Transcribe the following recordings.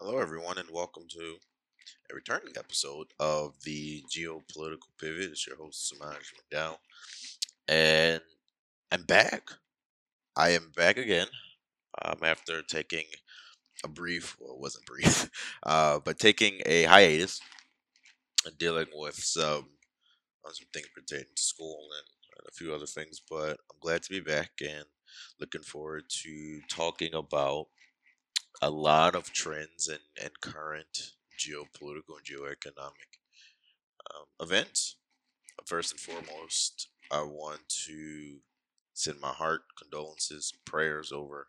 Hello, everyone, and welcome to a returning episode of the Geopolitical Pivot. It's your host, Samaj McDowell, and I'm back. I am back again um, after taking a brief, well, it wasn't brief, uh, but taking a hiatus and dealing with some, some things pertaining to school and a few other things. But I'm glad to be back and looking forward to talking about a lot of trends and, and current geopolitical and geoeconomic um, events. First and foremost, I want to send my heart, condolences, prayers over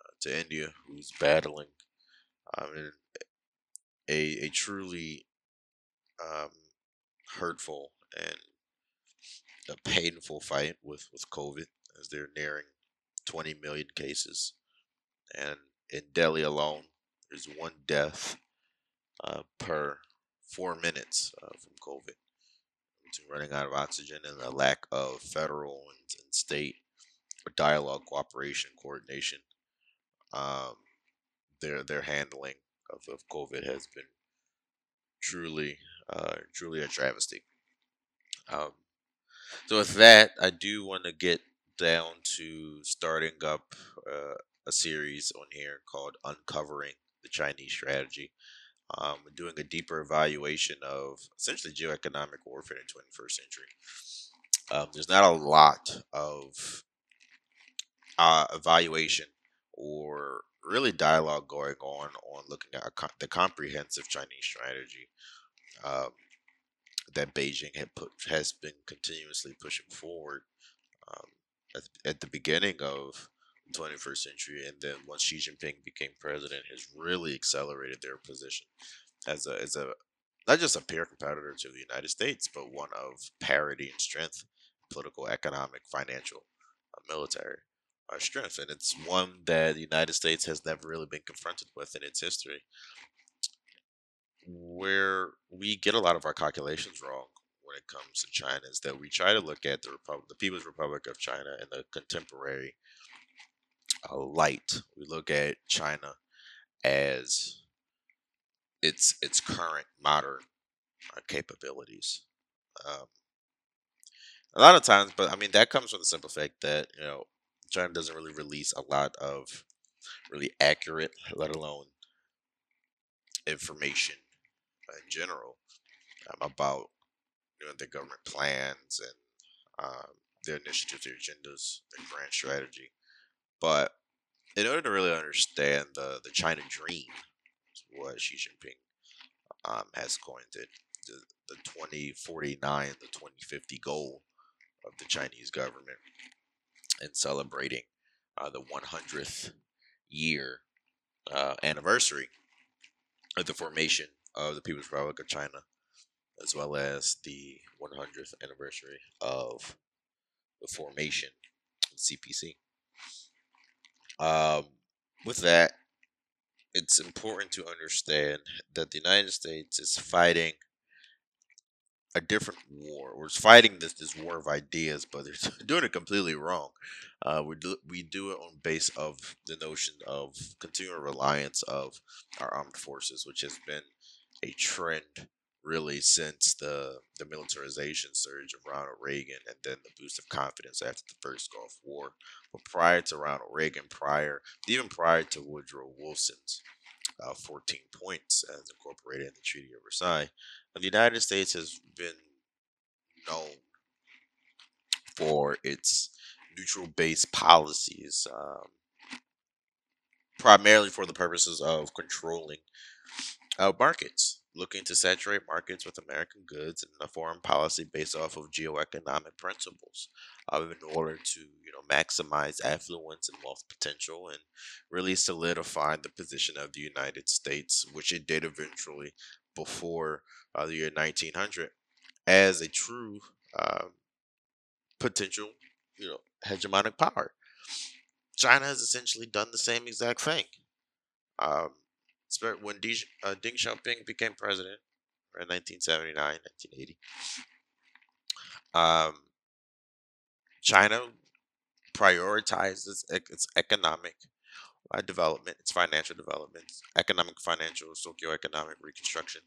uh, to India, who's battling um, a, a truly um, hurtful and a painful fight with, with COVID as they're nearing 20 million cases. And in Delhi alone, there's one death uh, per four minutes uh, from COVID. Running out of oxygen and the lack of federal and, and state dialogue, cooperation, coordination. Um, their their handling of, of COVID has been truly uh, truly a travesty. Um, so with that, I do want to get down to starting up uh, a series on here called Uncovering the Chinese Strategy. Um, doing a deeper evaluation of essentially geoeconomic warfare in the 21st century. Um, there's not a lot of uh, evaluation or really dialogue going on on looking at the comprehensive Chinese strategy um, that Beijing had put has been continuously pushing forward um, at, at, the beginning of 21st century, and then once Xi Jinping became president, has really accelerated their position as a as a not just a peer competitor to the United States, but one of parity and strength, political, economic, financial, uh, military uh, strength, and it's one that the United States has never really been confronted with in its history. Where we get a lot of our calculations wrong when it comes to China is that we try to look at the Republic, the People's Republic of China, in the contemporary a light. We look at China as its its current modern uh, capabilities. Um, a lot of times, but I mean that comes from the simple fact that you know China doesn't really release a lot of really accurate, let alone information in general um, about you know their government plans and um, their initiatives, their agendas, their grand strategy. But in order to really understand the, the China dream, what Xi Jinping um, has coined it, the, the 2049, the 2050 goal of the Chinese government, and celebrating uh, the 100th year uh, anniversary of the formation of the People's Republic of China, as well as the 100th anniversary of the formation of CPC. Um, with that, it's important to understand that the United States is fighting a different war. We're fighting this this war of ideas, but they're doing it completely wrong. Uh, we do we do it on base of the notion of continual reliance of our armed forces, which has been a trend really since the the militarization surge of Ronald Reagan and then the boost of confidence after the first Gulf War. But prior to Ronald Reagan, prior even prior to Woodrow Wilson's uh, 14 points as incorporated in the Treaty of Versailles, the United States has been known for its neutral based policies, um, primarily for the purposes of controlling uh, markets looking to saturate markets with American goods and a foreign policy based off of geoeconomic principles uh, in order to you know maximize affluence and wealth potential and really solidify the position of the United States, which it did eventually before uh, the year 1900 as a true uh, potential you know hegemonic power. China has essentially done the same exact thing. Um, when Deng, uh, Deng Xiaoping became president in 1979, 1980, um, China prioritized its, its economic uh, development, its financial development, economic, financial, socioeconomic reconstruction,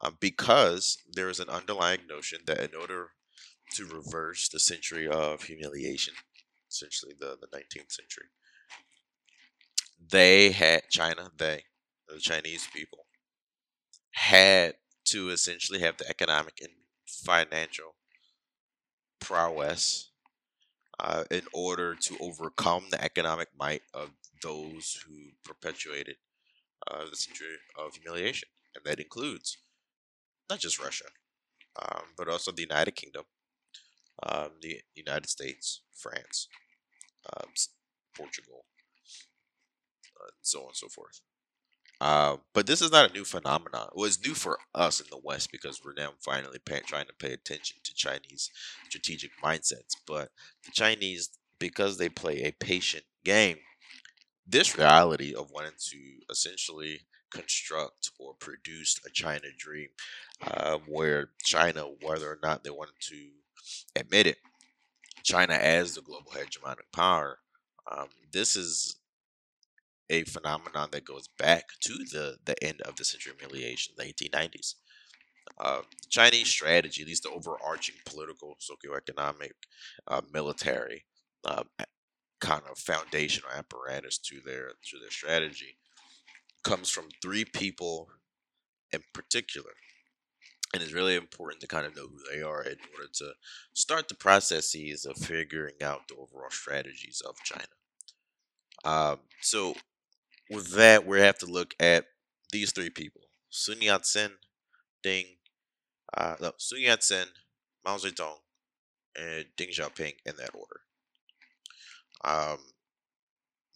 uh, because there is an underlying notion that in order to reverse the century of humiliation, essentially the, the 19th century, they had China, they, the Chinese people, had to essentially have the economic and financial prowess uh, in order to overcome the economic might of those who perpetuated uh, the century of humiliation. And that includes not just Russia, um, but also the United Kingdom, um, the United States, France, um, Portugal, uh, and so on and so forth. Uh, but this is not a new phenomenon. It was new for us in the West because we're now finally pay, trying to pay attention to Chinese strategic mindsets. But the Chinese, because they play a patient game, this reality of wanting to essentially construct or produce a China dream, uh, where China, whether or not they wanted to admit it, China as the global hegemonic power, um, this is a phenomenon that goes back to the, the end of the century humiliation, the 1890s. Uh, Chinese strategy, at least the overarching political, socioeconomic, uh, military uh, kind of foundational apparatus to their to their strategy, comes from three people in particular. And it's really important to kind of know who they are in order to start the processes of figuring out the overall strategies of China. Um, so with that, we have to look at these three people: Sun Yat-sen, Ding, uh, no, Sun Yat-sen, Mao Zedong, and Deng Xiaoping in that order. Um,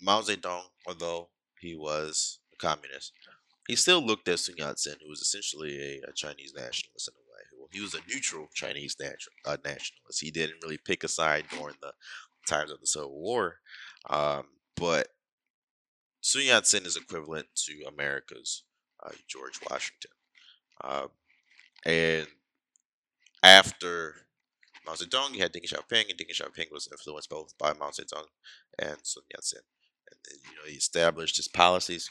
Mao Zedong, although he was a communist, he still looked at Sun Yat-sen, who was essentially a, a Chinese nationalist in a way. He was a neutral Chinese natu- uh, nationalist. He didn't really pick a side during the times of the Civil War, um, but Sun Yat sen is equivalent to America's uh, George Washington. Uh, and after Mao Zedong, you had Deng Xiaoping, and Deng Xiaoping was influenced both by Mao Zedong and Sun Yat sen. And you know, he established his policies,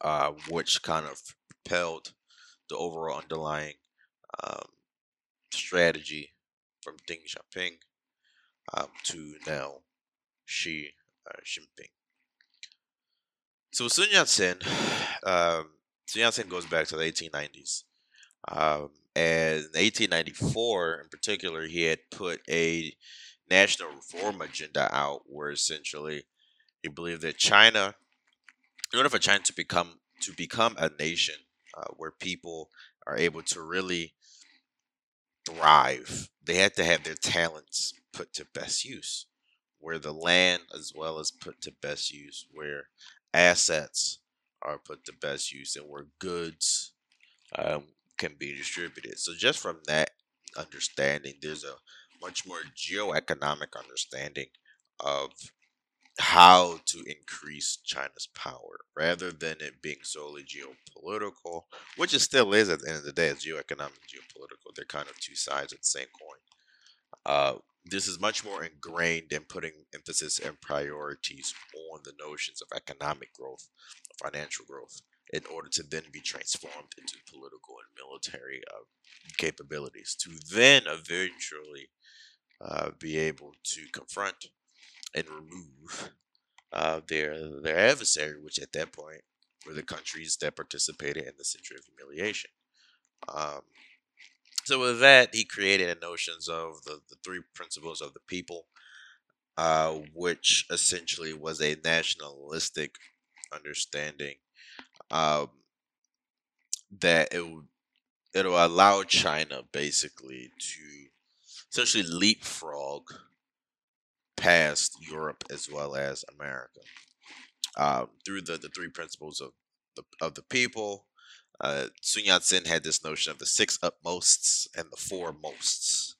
uh, which kind of propelled the overall underlying um, strategy from Deng Xiaoping um, to now Xi uh, Jinping. So Sun Yat sen, um, Sun Yat sen goes back to the 1890s. Um, and in 1894, in particular, he had put a national reform agenda out where essentially he believed that China, in order for China to become to become a nation uh, where people are able to really thrive, they had to have their talents put to best use, where the land as well as put to best use, where assets are put to best use and where goods um, can be distributed. So, just from that understanding, there's a much more geoeconomic understanding of how to increase China's power rather than it being solely geopolitical, which it still is at the end of the day, it's geoeconomic geopolitical. They're kind of two sides of the same coin. Uh, this is much more ingrained in putting emphasis and priorities on the notions of economic growth, financial growth, in order to then be transformed into political and military uh, capabilities to then eventually uh, be able to confront and remove uh, their their adversary, which at that point were the countries that participated in the century of humiliation. Um, so with that, he created notions of the, the three principles of the people, uh, which essentially was a nationalistic understanding um, that it would it'll allow China basically to essentially leapfrog past Europe as well as America um, through the, the three principles of the of the people, uh, Sun Yat sen had this notion of the six utmosts and the four mosts,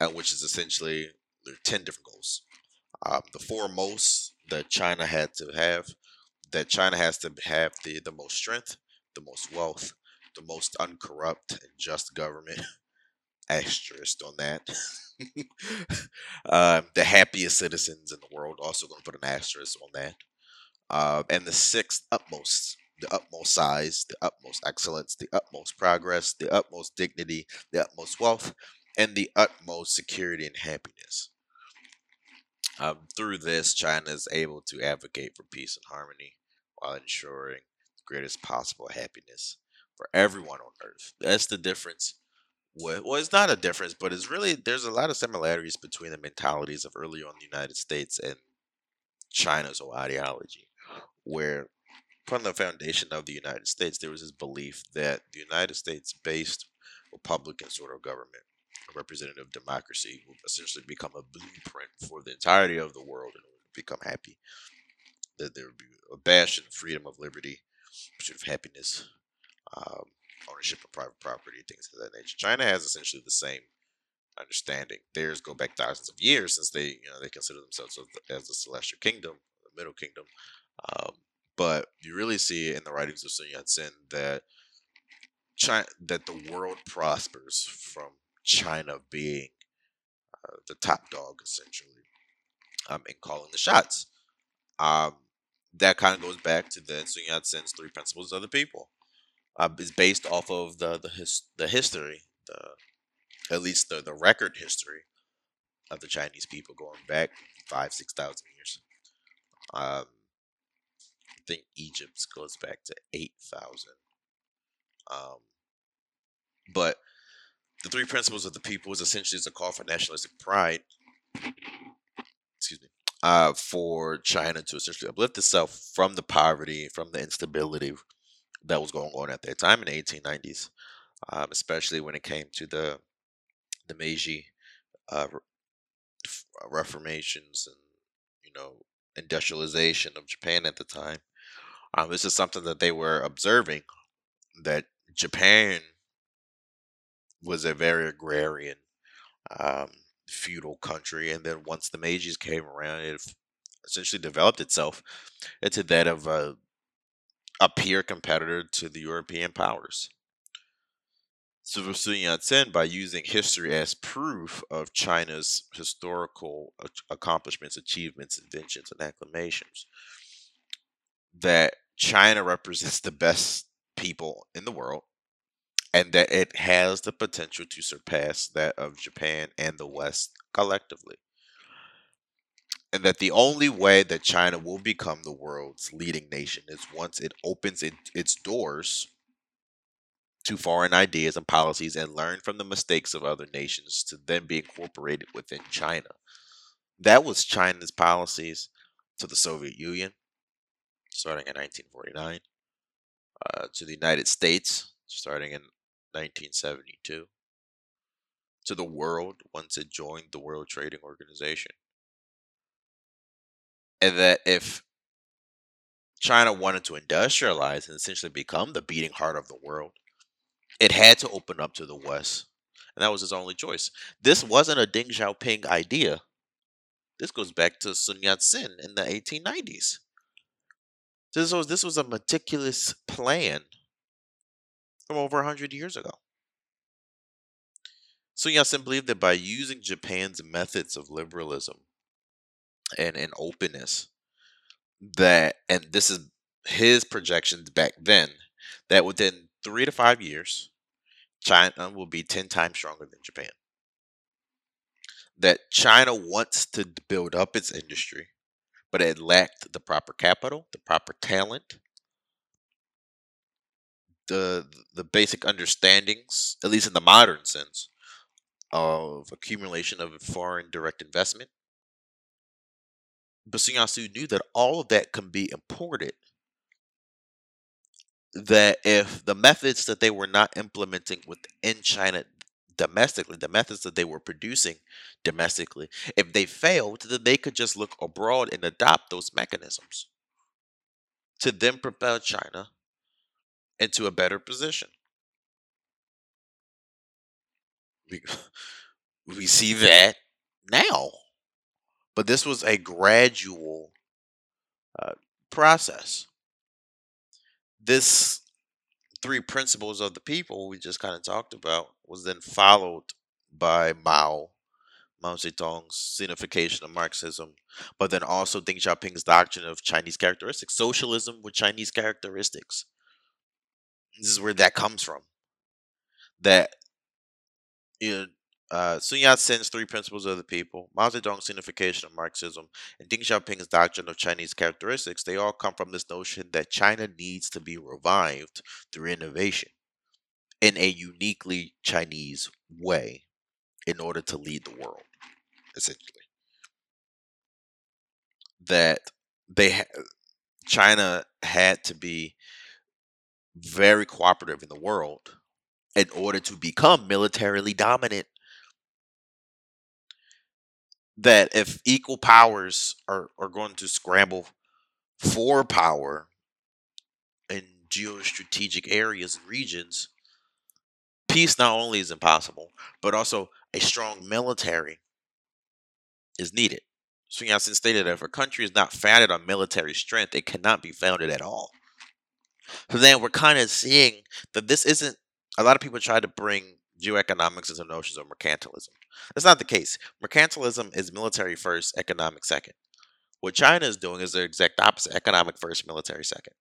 uh, which is essentially there are 10 different goals. Um, the four most that China had to have, that China has to have the, the most strength, the most wealth, the most uncorrupt and just government. Asterisk on that. um, the happiest citizens in the world. Also going to put an asterisk on that. uh, and the sixth utmost, the utmost size, the utmost excellence, the utmost progress, the utmost dignity, the utmost wealth, and the utmost security and happiness. Um, through this, China is able to advocate for peace and harmony while ensuring the greatest possible happiness for everyone on earth. That's the difference. Well, it's not a difference, but it's really there's a lot of similarities between the mentalities of early on the United States and China's whole ideology, where from the foundation of the United States, there was this belief that the United States based Republican sort of government, a representative democracy, will essentially become a blueprint for the entirety of the world order to become happy. That there would be a bastion of freedom of liberty, pursuit of happiness, um, ownership of private property, things of that nature. China has essentially the same understanding. Theirs go back thousands of years since they, you know, they consider themselves as the celestial kingdom, the middle kingdom. Um, but you really see in the writings of Sun Yat-sen that China, that the world prospers from China being uh, the top dog, essentially, um, and calling the shots. Um, that kind of goes back to the Sun Yat-sen's three principles of the people. Uh, is based off of the the, his, the history, the at least the, the record history of the Chinese people going back five six thousand years. Um, think Egypt goes back to eight thousand. Um, but the three principles of the people is essentially a call for nationalistic pride. Excuse me. Uh, for China to essentially uplift itself from the poverty, from the instability that was going on at that time in the 1890s, um, especially when it came to the the Meiji uh, reformations and you know industrialization of Japan at the time. Um, this is something that they were observing that Japan was a very agrarian, um, feudal country, and then once the Meiji's came around, it essentially developed itself into that of a, a peer competitor to the European powers. So Sun Yat-sen, by using history as proof of China's historical accomplishments, achievements, inventions, and acclamations, that China represents the best people in the world and that it has the potential to surpass that of Japan and the West collectively. And that the only way that China will become the world's leading nation is once it opens it, its doors to foreign ideas and policies and learn from the mistakes of other nations to then be incorporated within China. That was China's policies to the Soviet Union, starting in 1949, uh, to the United States, starting in 1972 to the world once it joined the World Trading Organization. And that if China wanted to industrialize and essentially become the beating heart of the world, it had to open up to the West. And that was his only choice. This wasn't a Deng Xiaoping idea. This goes back to Sun Yat sen in the 1890s. This was, this was a meticulous plan from over 100 years ago. Sun Yat-sen believed that by using Japan's methods of liberalism and, and openness, that, and this is his projections back then, that within three to five years, China will be 10 times stronger than Japan. That China wants to build up its industry, but it lacked the proper capital, the proper talent, the the basic understandings, at least in the modern sense, of accumulation of foreign direct investment. But Sun Yat-sen knew that all of that can be imported. That if the methods that they were not implementing within China domestically, the methods that they were producing domestically, if they failed, then they could just look abroad and adopt those mechanisms to then propel China into a better position. We, we see that now. But this was a gradual uh, process. This three principles of the people we just kind of talked about was then followed by Mao, Mao Zedong's Sinification of Marxism, but then also Deng Xiaoping's doctrine of Chinese characteristics, socialism with Chinese characteristics. This is where that comes from. That you know, uh, Sun Yat-sen's three principles of the people, Mao Zedong's Sinification of Marxism, and Deng Xiaoping's doctrine of Chinese characteristics, they all come from this notion that China needs to be revived through innovation in a uniquely Chinese way in order to lead the world, essentially. That they ha- China had to be very cooperative in the world in order to become militarily dominant. That if equal powers are, are going to scramble for power in geostrategic areas and regions, peace not only is impossible, but also a strong military is needed. Sun Yat-sen stated that if a country is not founded on military strength, it cannot be founded at all. So then we're kind of seeing that this isn't. A lot of people try to bring geoeconomics into notions of mercantilism. That's not the case. Mercantilism is military first, economic second. What China is doing is the exact opposite: economic first, military second.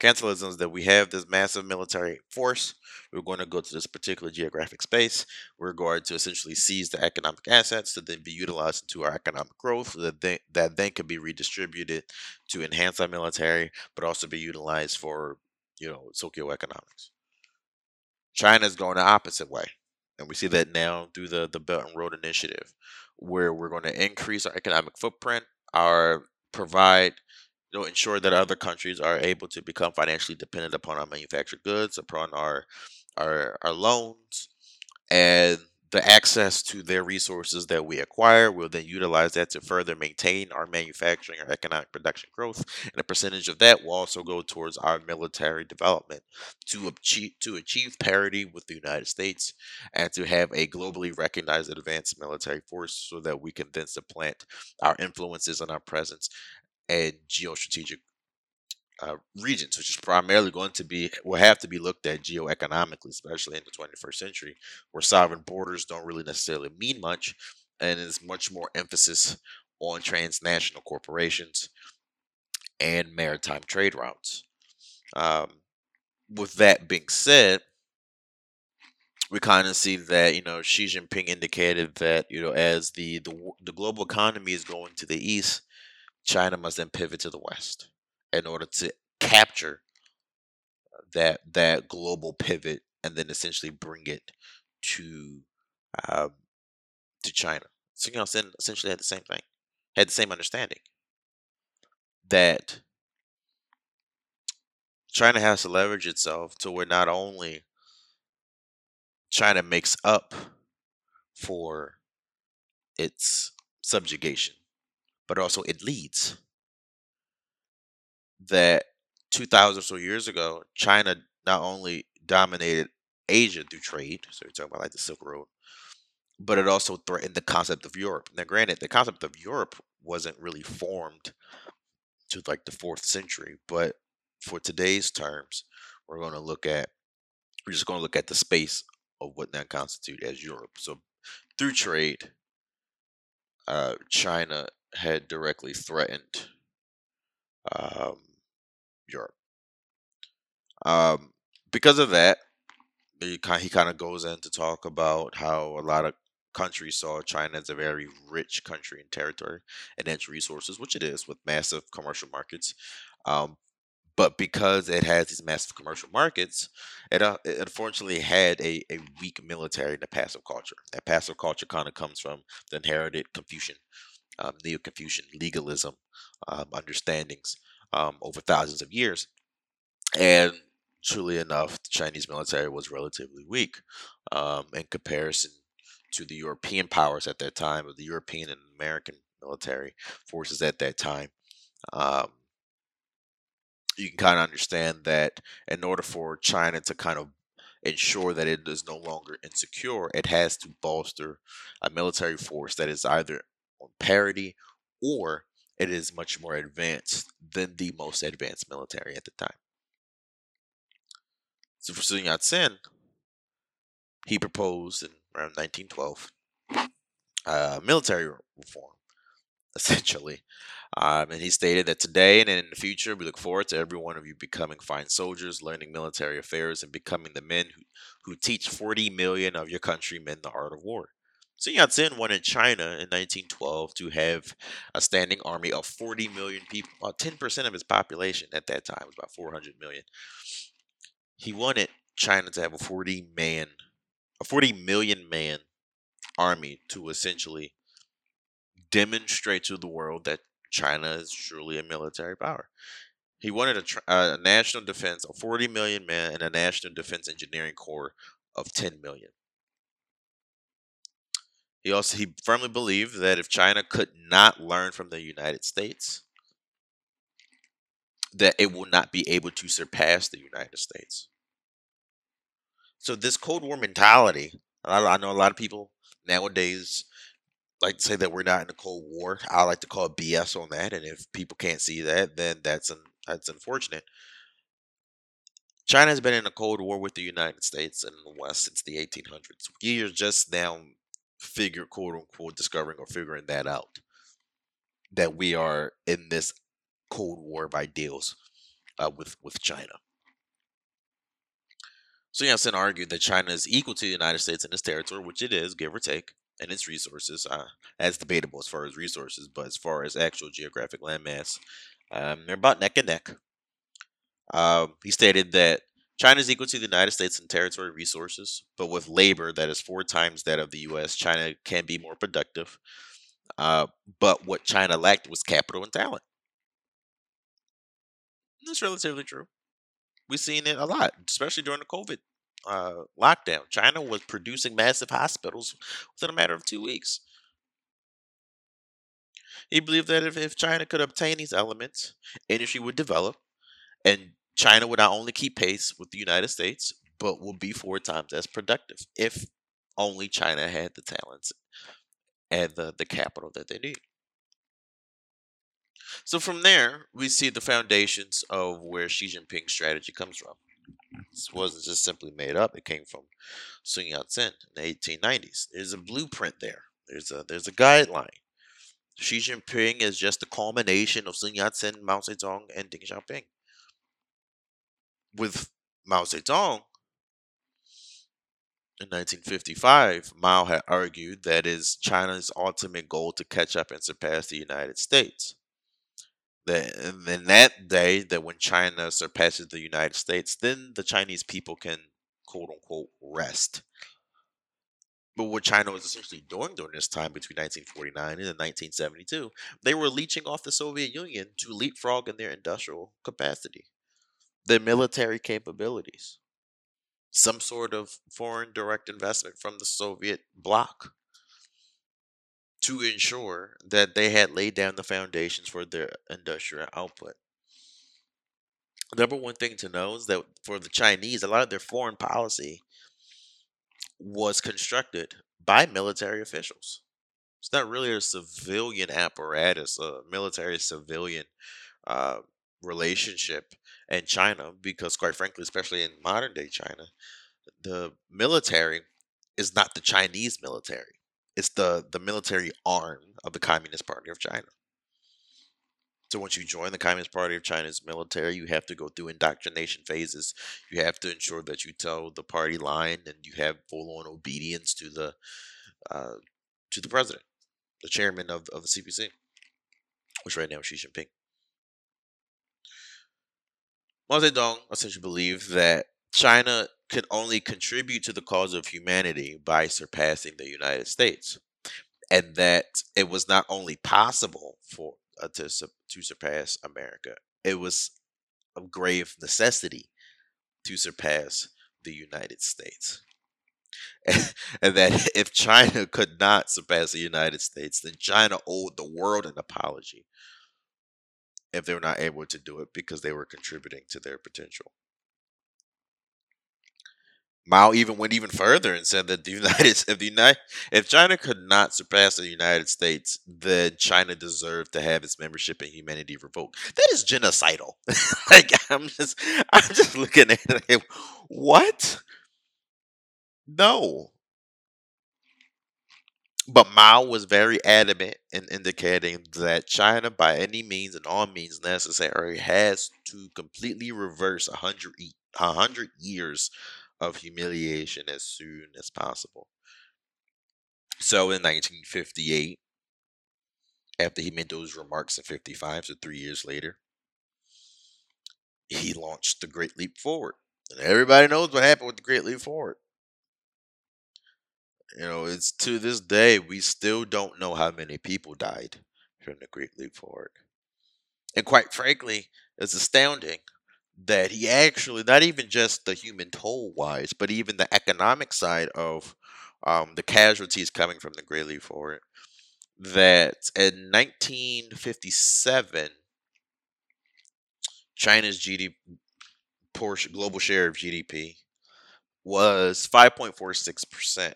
Mercantilism is that we have this massive military force. We're going to go to this particular geographic space. We're going to essentially seize the economic assets to then be utilized into our economic growth that that then can be redistributed to enhance our military, but also be utilized for, you know, socioeconomics. China is going the opposite way. And we see that now through the, the Belt and Road Initiative, where we're going to increase our economic footprint, our provide you know, ensure that other countries are able to become financially dependent upon our manufactured goods, upon our our our loans, and the access to their resources that we acquire. We'll then utilize that to further maintain our manufacturing, our economic production growth, and a percentage of that will also go towards our military development to achieve to achieve parity with the United States and to have a globally recognized advanced military force, so that we can then supplant our influences and our presence and geostrategic uh, regions, which is primarily going to be will have to be looked at geoeconomically, especially in the 21st century, where sovereign borders don't really necessarily mean much, and there's much more emphasis on transnational corporations and maritime trade routes. Um, with that being said, we kind of see that you know Xi Jinping indicated that you know as the the the global economy is going to the east, China must then pivot to the west in order to capture that that global pivot and then essentially bring it to um, to China. So you know, essentially had the same thing, had the same understanding that China has to leverage itself to where not only China makes up for its subjugation, but also it leads. That 2,000 or so years ago, China not only dominated Asia through trade, so you're talking about like the Silk Road, but it also threatened the concept of Europe. Now, granted, the concept of Europe wasn't really formed to like the fourth century, but for today's terms, we're going to look at we're just going to look at the space of what now constitute as Europe. So through trade, uh, China had directly threatened um, Europe. Um, because of that, he kind, of goes in to talk about how a lot of countries saw China as a very rich country and territory and its resources, which it is with massive commercial markets. Um, but because it has these massive commercial markets, it, uh, it unfortunately had a, a weak military and a passive culture. That passive culture kind of comes from the inherited Confucian um, Neo Confucian legalism um, understandings um, over thousands of years. And truly enough, the Chinese military was relatively weak um, in comparison to the European powers at that time, or the European and American military forces at that time. Um, you can kind of understand that in order for China to kind of ensure that it is no longer insecure, it has to bolster a military force that is either on parity or it is much more advanced than the most advanced military at the time. So for Sun Yat-sen, he proposed in around 1912 uh, military reform, essentially. Um, and he stated that today and in the future, we look forward to every one of you becoming fine soldiers, learning military affairs, and becoming the men who, who teach 40 million of your countrymen the art of war. Sun Yat sen wanted China in 1912 to have a standing army of 40 million people, about 10% of its population at that time was about 400 million. He wanted China to have a 40 man, a 40 million man army to essentially demonstrate to the world that China is truly a military power. He wanted a, a national defense of 40 million men and a national defense engineering corps of 10 million. He also he firmly believed that if China could not learn from the United States, that it will not be able to surpass the United States. So this Cold War mentality, I, know a lot of people nowadays like to say that we're not in a Cold War. I like to call BS on that, and if people can't see that, then that's that's unfortunate. China has been in a Cold War with the United States and the West since the 1800s. We are just now figure quote unquote discovering or figuring that out that we are in this Cold War of ideals uh, with with China. So Yat sen argued that China is equal to the United States in its territory, which it is, give or take and its resources. Uh, that's debatable as far as resources, but as far as actual geographic landmass, um, they're about neck and neck. Um, he stated that China is equal to the United States in territory resources, but with labor that is four times that of the U.S., China can be more productive. Uh, but what China lacked was capital and talent. That's relatively true. We've seen it a lot, especially during the COVID uh, lockdown. China was producing massive hospitals within a matter of two weeks. He believed that if, if China could obtain these elements, industry would develop, and China would not only keep pace with the United States, but would be four times as productive if only China had the talents and the, the capital that they need. So from there, we see the foundations of where Xi Jinping's strategy comes from. This wasn't just simply made up. It came from Sun Yat-sen in the 1890s. There's a blueprint there. There's a there's a guideline. Xi Jinping is just the culmination of Sun Yat-sen, Mao Zedong, and Deng Xiaoping. With Mao Zedong, in 1955, Mao had argued that is China's ultimate goal to catch up and surpass the United States that in that day that when China surpasses the United States, then the Chinese people can quote unquote rest. But what China was essentially doing during this time between 1949 and 1972, they were leeching off the Soviet Union to leapfrog in their industrial capacity, their military capabilities, some sort of foreign direct investment from the Soviet bloc to ensure that they had laid down the foundations for their industrial output. Number one thing to know is that for the Chinese, a lot of their foreign policy was constructed by military officials. It's not really a civilian apparatus, a military civilian uh, relationship in China, because quite frankly, especially in modern day China, the military is not the Chinese military it's the the military arm of the Communist Party of China. So once you join the Communist Party of China's military, you have to go through indoctrination phases. You have to ensure that you tell the party line and you have full on obedience to the uh, to the president, the chairman of, of the CPC, which right now is Xi Jinping. Zedong essentially believed that China could only contribute to the cause of humanity by surpassing the United States, and that it was not only possible for uh, to to surpass America, it was a grave necessity to surpass the United States. and that if China could not surpass the United States, then China owed the world an apology if they were not able to do it because they were contributing to their potential. Mao even went even further and said that the United if the United if China could not surpass the United States, then China deserved to have its membership in humanity revoked. That is genocidal. like I'm just I'm just looking at it. What? No. But Mao was very adamant in indicating that China, by any means and all means necessary, has to completely reverse a hundred a hundred years of humiliation as soon as possible. So in 1958, after he made those remarks in 55, so three years later, he launched the Great Leap Forward. And everybody knows what happened with the Great Leap Forward. You know, it's to this day, we still don't know how many people died from the Great Leap Forward. And quite frankly, it's astounding that he actually, not even just the human toll wise, but even the economic side of um, the casualties coming from the Great Leap Forward, that in 1957, China's GDP global share of GDP was 5.46%.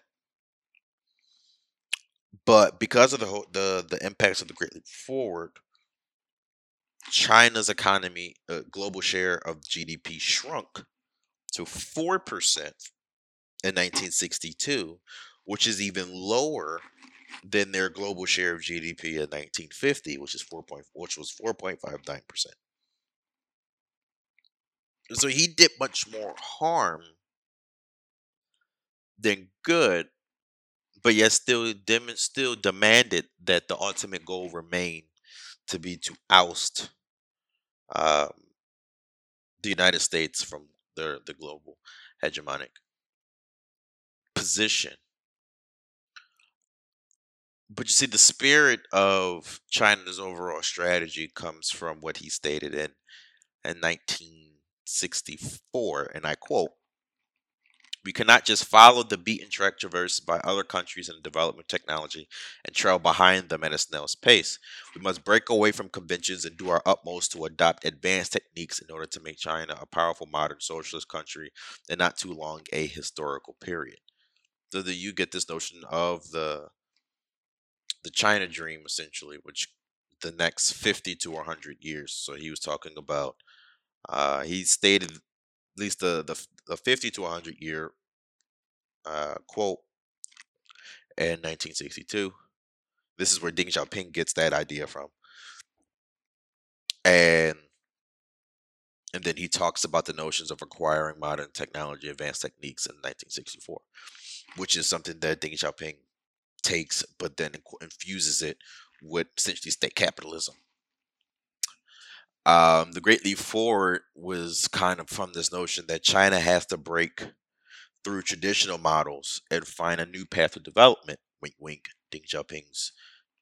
But because of the the the impacts of the Great Leap Forward, China's economy, uh, global share of GDP shrunk to four percent in 1962, which is even lower than their global share of GDP in 1950, which is four point, which was 4.59 percent. So he did much more harm than good but yet still dem- still demanded that the ultimate goal remain to be to oust um, the United States from the the global hegemonic position. But you see, the spirit of China's overall strategy comes from what he stated in in 1964, and I quote: we cannot just follow the beaten track traversed by other countries in development technology and trail behind them at a snail's pace. We must break away from conventions and do our utmost to adopt advanced techniques in order to make China a powerful modern socialist country and not too long a historical period. So that you get this notion of the the China dream essentially, which the next 50 to 100 years. So he was talking about uh, he stated at least the the, the 50 to 100 year uh, quote in 1962. This is where Deng Xiaoping gets that idea from. And and then he talks about the notions of acquiring modern technology, advanced techniques in 1964, which is something that Deng Xiaoping takes, but then infuses it with essentially state capitalism. Um, the Great Leap Forward was kind of from this notion that China has to break through traditional models and find a new path of development. Wink, wink. Deng Xiaoping's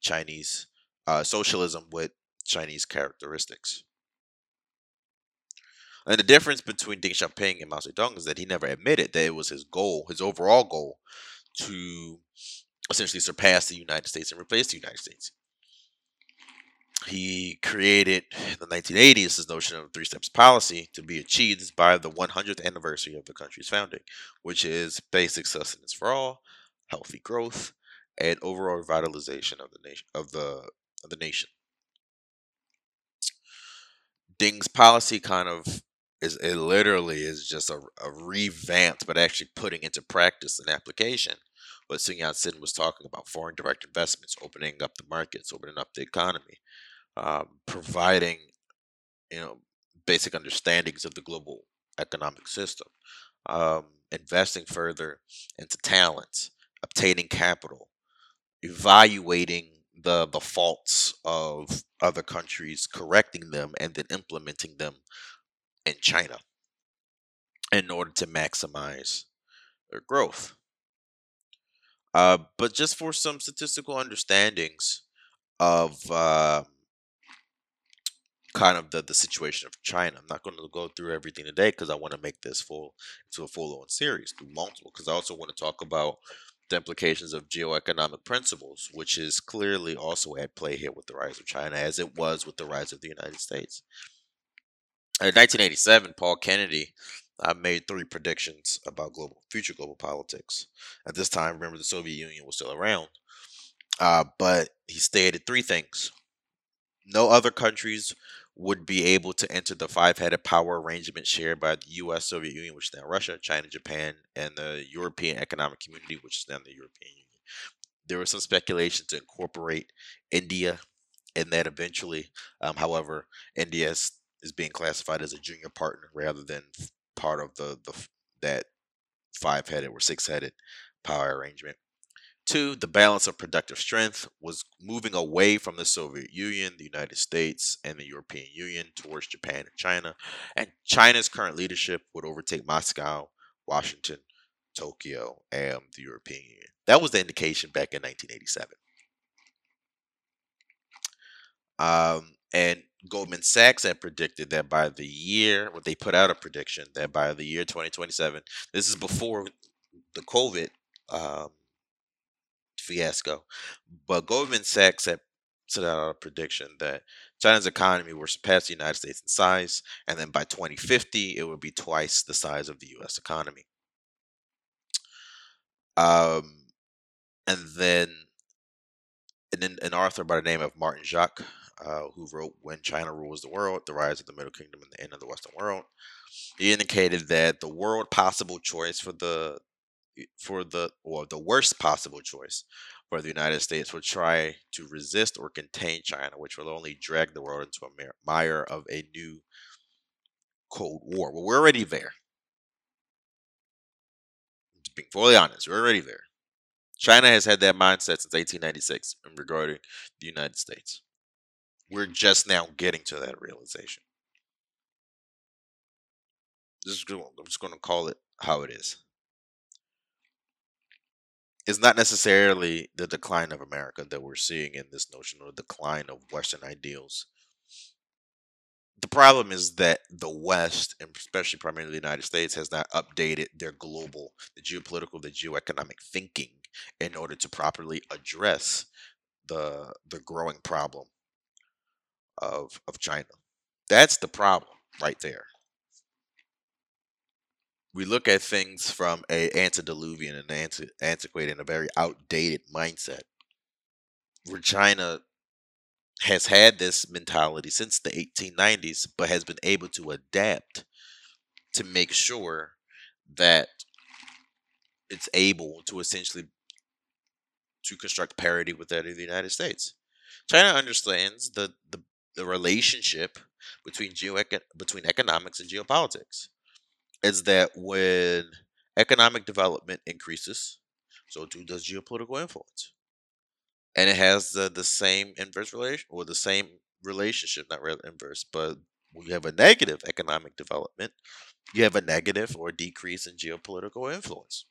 Chinese uh, socialism with Chinese characteristics. And the difference between Deng Xiaoping and Mao Zedong is that he never admitted that it was his goal, his overall goal, to essentially surpass the United States and replace the United States he created in the 1980s this notion of three steps policy to be achieved by the 100th anniversary of the country's founding, which is basic sustenance for all, healthy growth, and overall revitalization of the nation of the of the nation. Deng's policy kind of is it literally is just a, a but actually putting into practice and application what Sun Yat-sen was talking about: foreign direct investments, opening up the markets, opening up the economy, um, providing you know basic understandings of the global economic system, um, investing further into talent, obtaining capital, evaluating the the faults of other countries, correcting them, and then implementing them in China in order to maximize their growth. Uh, but just for some statistical understandings of uh, kind of the, the situation of China. I'm not going to go through everything today because I want to make this full to a full on series through multiple because I also want to talk about the implications of geoeconomic principles, which is clearly also at play here with the rise of China, as it was with the rise of the United States. In 1987, Paul Kennedy uh, made three predictions about global future global politics. At this time, remember the Soviet Union was still around, uh, but he stated three things: no other countries would be able to enter the five-headed power arrangement shared by the U.S., Soviet Union, which is now Russia, China, Japan, and the European Economic Community, which is now the European Union. there was some speculation to incorporate India in that eventually. Um, however, India is, is being classified as a junior partner rather than part of the, the that five headed or six headed power arrangement. Two, the balance of productive strength was moving away from the Soviet Union, the United States, and the European Union towards Japan and China. And China's current leadership would overtake Moscow, Washington, Tokyo, and the European Union. That was the indication back in 1987. Um, and Goldman Sachs had predicted that by the year, well, they put out a prediction that by the year 2027, this is before the COVID um, fiasco, but Goldman Sachs had set out a prediction that China's economy will surpass the United States in size, and then by 2050, it would be twice the size of the U.S. economy. Um, and then an, an author by the name of Martin Jacques, uh, who wrote When China Rules the World The Rise of the Middle Kingdom and the End of the Western World, he indicated that the world possible choice for the for the or the worst possible choice for the United States would try to resist or contain China, which will only drag the world into a mire of a new Cold War. Well, we're already there. Being fully honest, we're already there. China has had that mindset since 1896 in regarding the United States. We're just now getting to that realization. This is, I'm just going to call it how it is. It's not necessarily the decline of America that we're seeing in this notion or the decline of Western ideals. The problem is that the West, and especially primarily the United States, has not updated their global, the geopolitical, the geoeconomic thinking in order to properly address the the growing problem of of China. That's the problem right there. We look at things from a antediluvian and anti- antiquated and a very outdated mindset, where China has had this mentality since the 1890s, but has been able to adapt to make sure that it's able to essentially to construct parity with that of the United States. China understands the, the, the relationship between geo between economics and geopolitics. Is that when economic development increases, so too does geopolitical influence. And it has the, the same inverse relation or the same relationship, not really inverse, but when you have a negative economic development, you have a negative or decrease in geopolitical influence.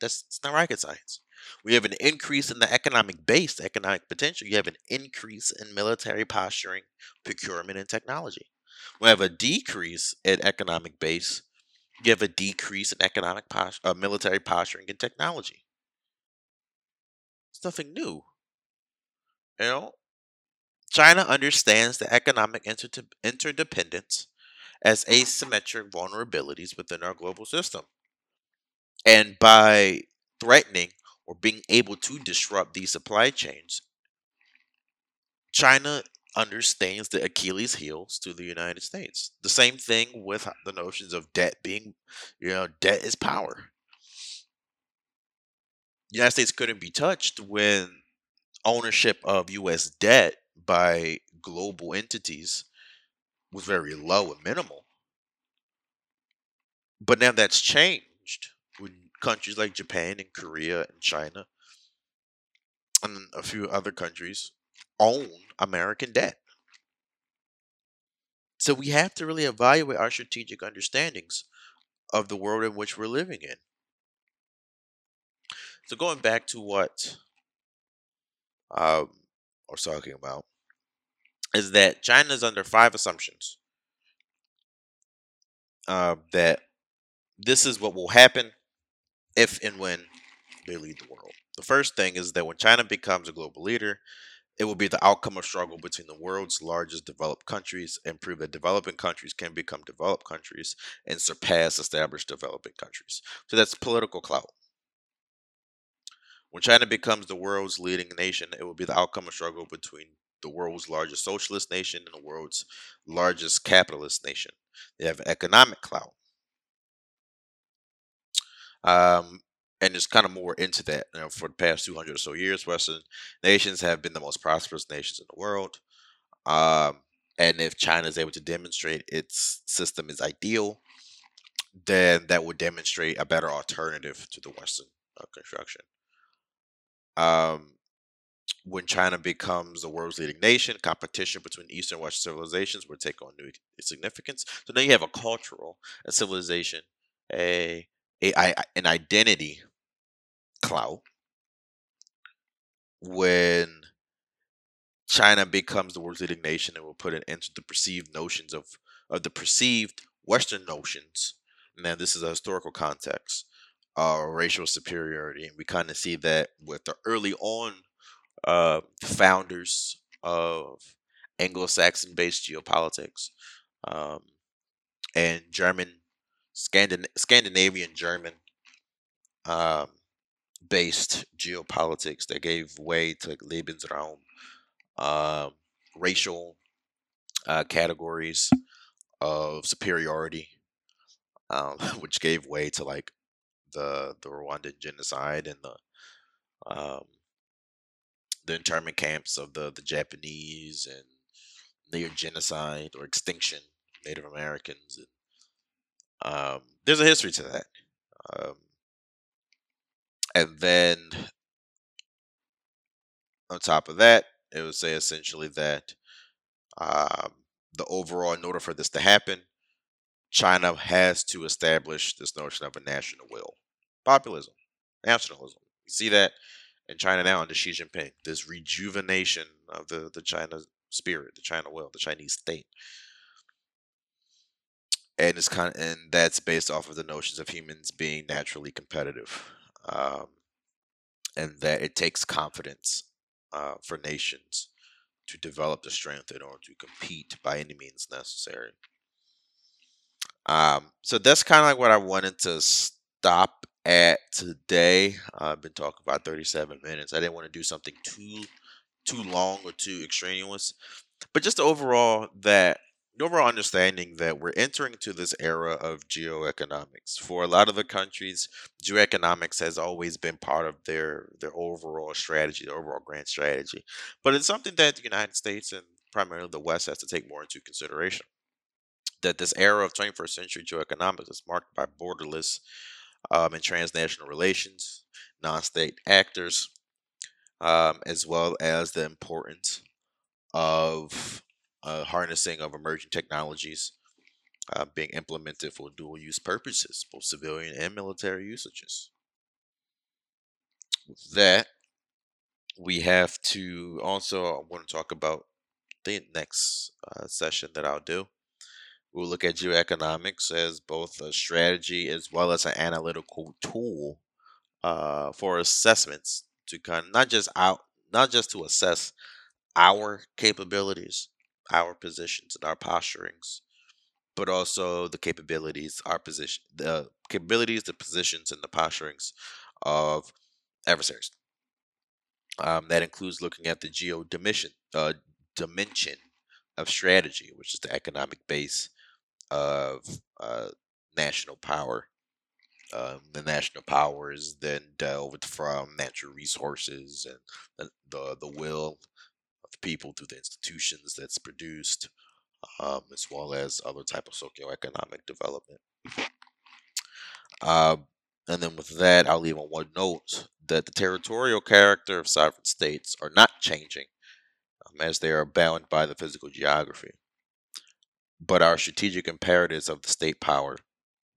That's it's not rocket science. We have an increase in the economic base, the economic potential. You have an increase in military posturing, procurement, and technology. We have a decrease in economic base. You have a decrease in economic post- uh, military posturing and technology. It's nothing new. You know, China understands the economic inter- interdependence as asymmetric vulnerabilities within our global system. And by threatening or being able to disrupt these supply chains, China understands the Achilles heels to the United States. The same thing with the notions of debt being, you know, debt is power. The United States couldn't be touched when ownership of U.S. debt by global entities was very low and minimal. But now that's changed when countries like Japan and Korea and China and a few other countries own American debt. So we have to really evaluate our strategic understandings of the world in which we're living in. So going back to what um, I was talking about is that China is under five assumptions uh, that this is what will happen if and when they lead the world. The first thing is that when China becomes a global leader, it will be the outcome of struggle between the world's largest developed countries and prove that developing countries can become developed countries and surpass established developing countries. So that's political clout. When China becomes the world's leading nation, it will be the outcome of struggle between the world's largest socialist nation and the world's largest capitalist nation. They have economic clout. Um, and it's kind of more into that. You know, for the past 200 or so years, Western nations have been the most prosperous nations in the world. Um, and if China is able to demonstrate its system is ideal, then that would demonstrate a better alternative to the Western uh, construction. Um, when China becomes the world's leading nation, competition between Eastern and Western civilizations will take on new significance. So now you have a cultural, a civilization, a, a an identity clout. When China becomes the world's leading nation, and will put an end to the perceived notions of of the perceived Western notions. Now, this is a historical context, uh, racial superiority, and we kind of see that with the early on uh, founders of Anglo-Saxon based geopolitics um, and German, Scandin- Scandinavian German um, based geopolitics that gave way to Lebensraum, um, racial uh, categories of superiority, um, which gave way to like the the Rwandan genocide and the um, the internment camps of the the Japanese and near genocide or extinction Native Americans. And, um, there's a history to that. Um, and then on top of that, it would say essentially that um, the overall, in order for this to happen, China has to establish this notion of a national will, populism, nationalism. You see that in China now under Xi Jinping, this rejuvenation of the, the China spirit, the China will, the Chinese state. And it's kind of, and that's based off of the notions of humans being naturally competitive, um, and that it takes confidence uh, for nations to develop the strength in order to compete by any means necessary. Um, so that's kind of like what I wanted to stop at today. I've been talking about 37 minutes. I didn't want to do something too too long or too extraneous, but just overall that the overall understanding that we're entering to this era of geoeconomics. For a lot of the countries, geoeconomics has always been part of their their overall strategy, their overall grand strategy. But it's something that the United States and primarily the West has to take more into consideration. That this era of 21st century geoeconomics is marked by borderless um, and transnational relations, non state actors, um, as well as the importance of uh, harnessing of emerging technologies uh, being implemented for dual use purposes, both civilian and military usages. With that, we have to also, I want to talk about the next uh, session that I'll do. We'll look at geoeconomics as both a strategy as well as an analytical tool uh, for assessments to kind of not just out, not just to assess our capabilities, our positions, and our posturings, but also the capabilities, our position, the capabilities, the positions, and the posturings of adversaries. Um, that includes looking at the geo dimension, uh, dimension of strategy, which is the economic base of uh, national power. Um, the national power is then delved from natural resources and the, the, the will people through the institutions that's produced, um, as well as other type of socioeconomic development. Uh, and then with that, I'll leave on one note that the territorial character of sovereign states are not changing um, as they are bound by the physical geography but our strategic imperatives of the state power.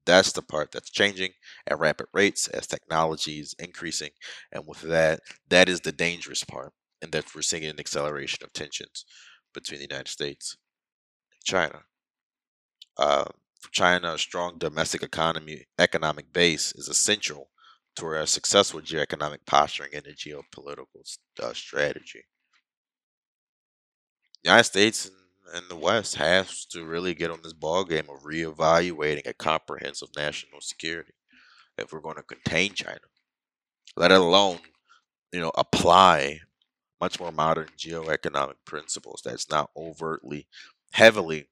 That's the part that's changing at rapid rates as technology is increasing. And with that, that is the dangerous part. And that we're seeing an acceleration of tensions between the United States and China. Uh, for China, a strong domestic economy economic base is essential to a successful geoeconomic posturing and a geopolitical uh, strategy. The United States and and the West has to really get on this ball game of reevaluating a comprehensive national security if we're going to contain China, let alone you know apply much more modern geoeconomic principles that's not overtly heavily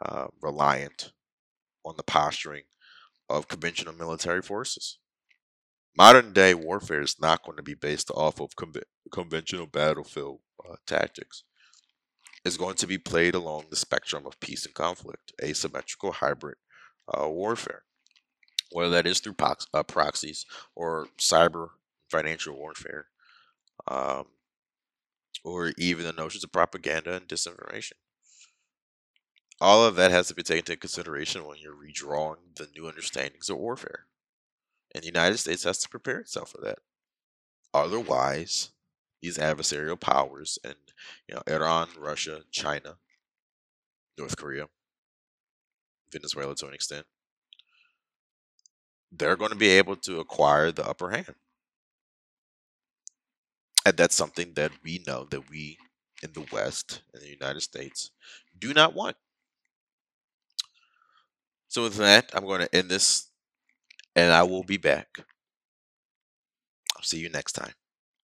uh, reliant on the posturing of conventional military forces. Modern day warfare is not going to be based off of conve- conventional battlefield uh, tactics. It's going to be played along the spectrum of peace and conflict, asymmetrical hybrid uh, warfare, whether that is through pox- uh, proxies or cyber financial warfare, um, or even the notions of propaganda and disinformation. All of that has to be taken into consideration when you're redrawing the new understandings of warfare. And the United States has to prepare itself for that. Otherwise, these adversarial powers and you know Iran, Russia, China, North Korea, Venezuela to an extent, they're going to be able to acquire the upper hand. And that's something that we know that we in the West, in the United States, do not want. So, with that, I'm going to end this and I will be back. I'll see you next time.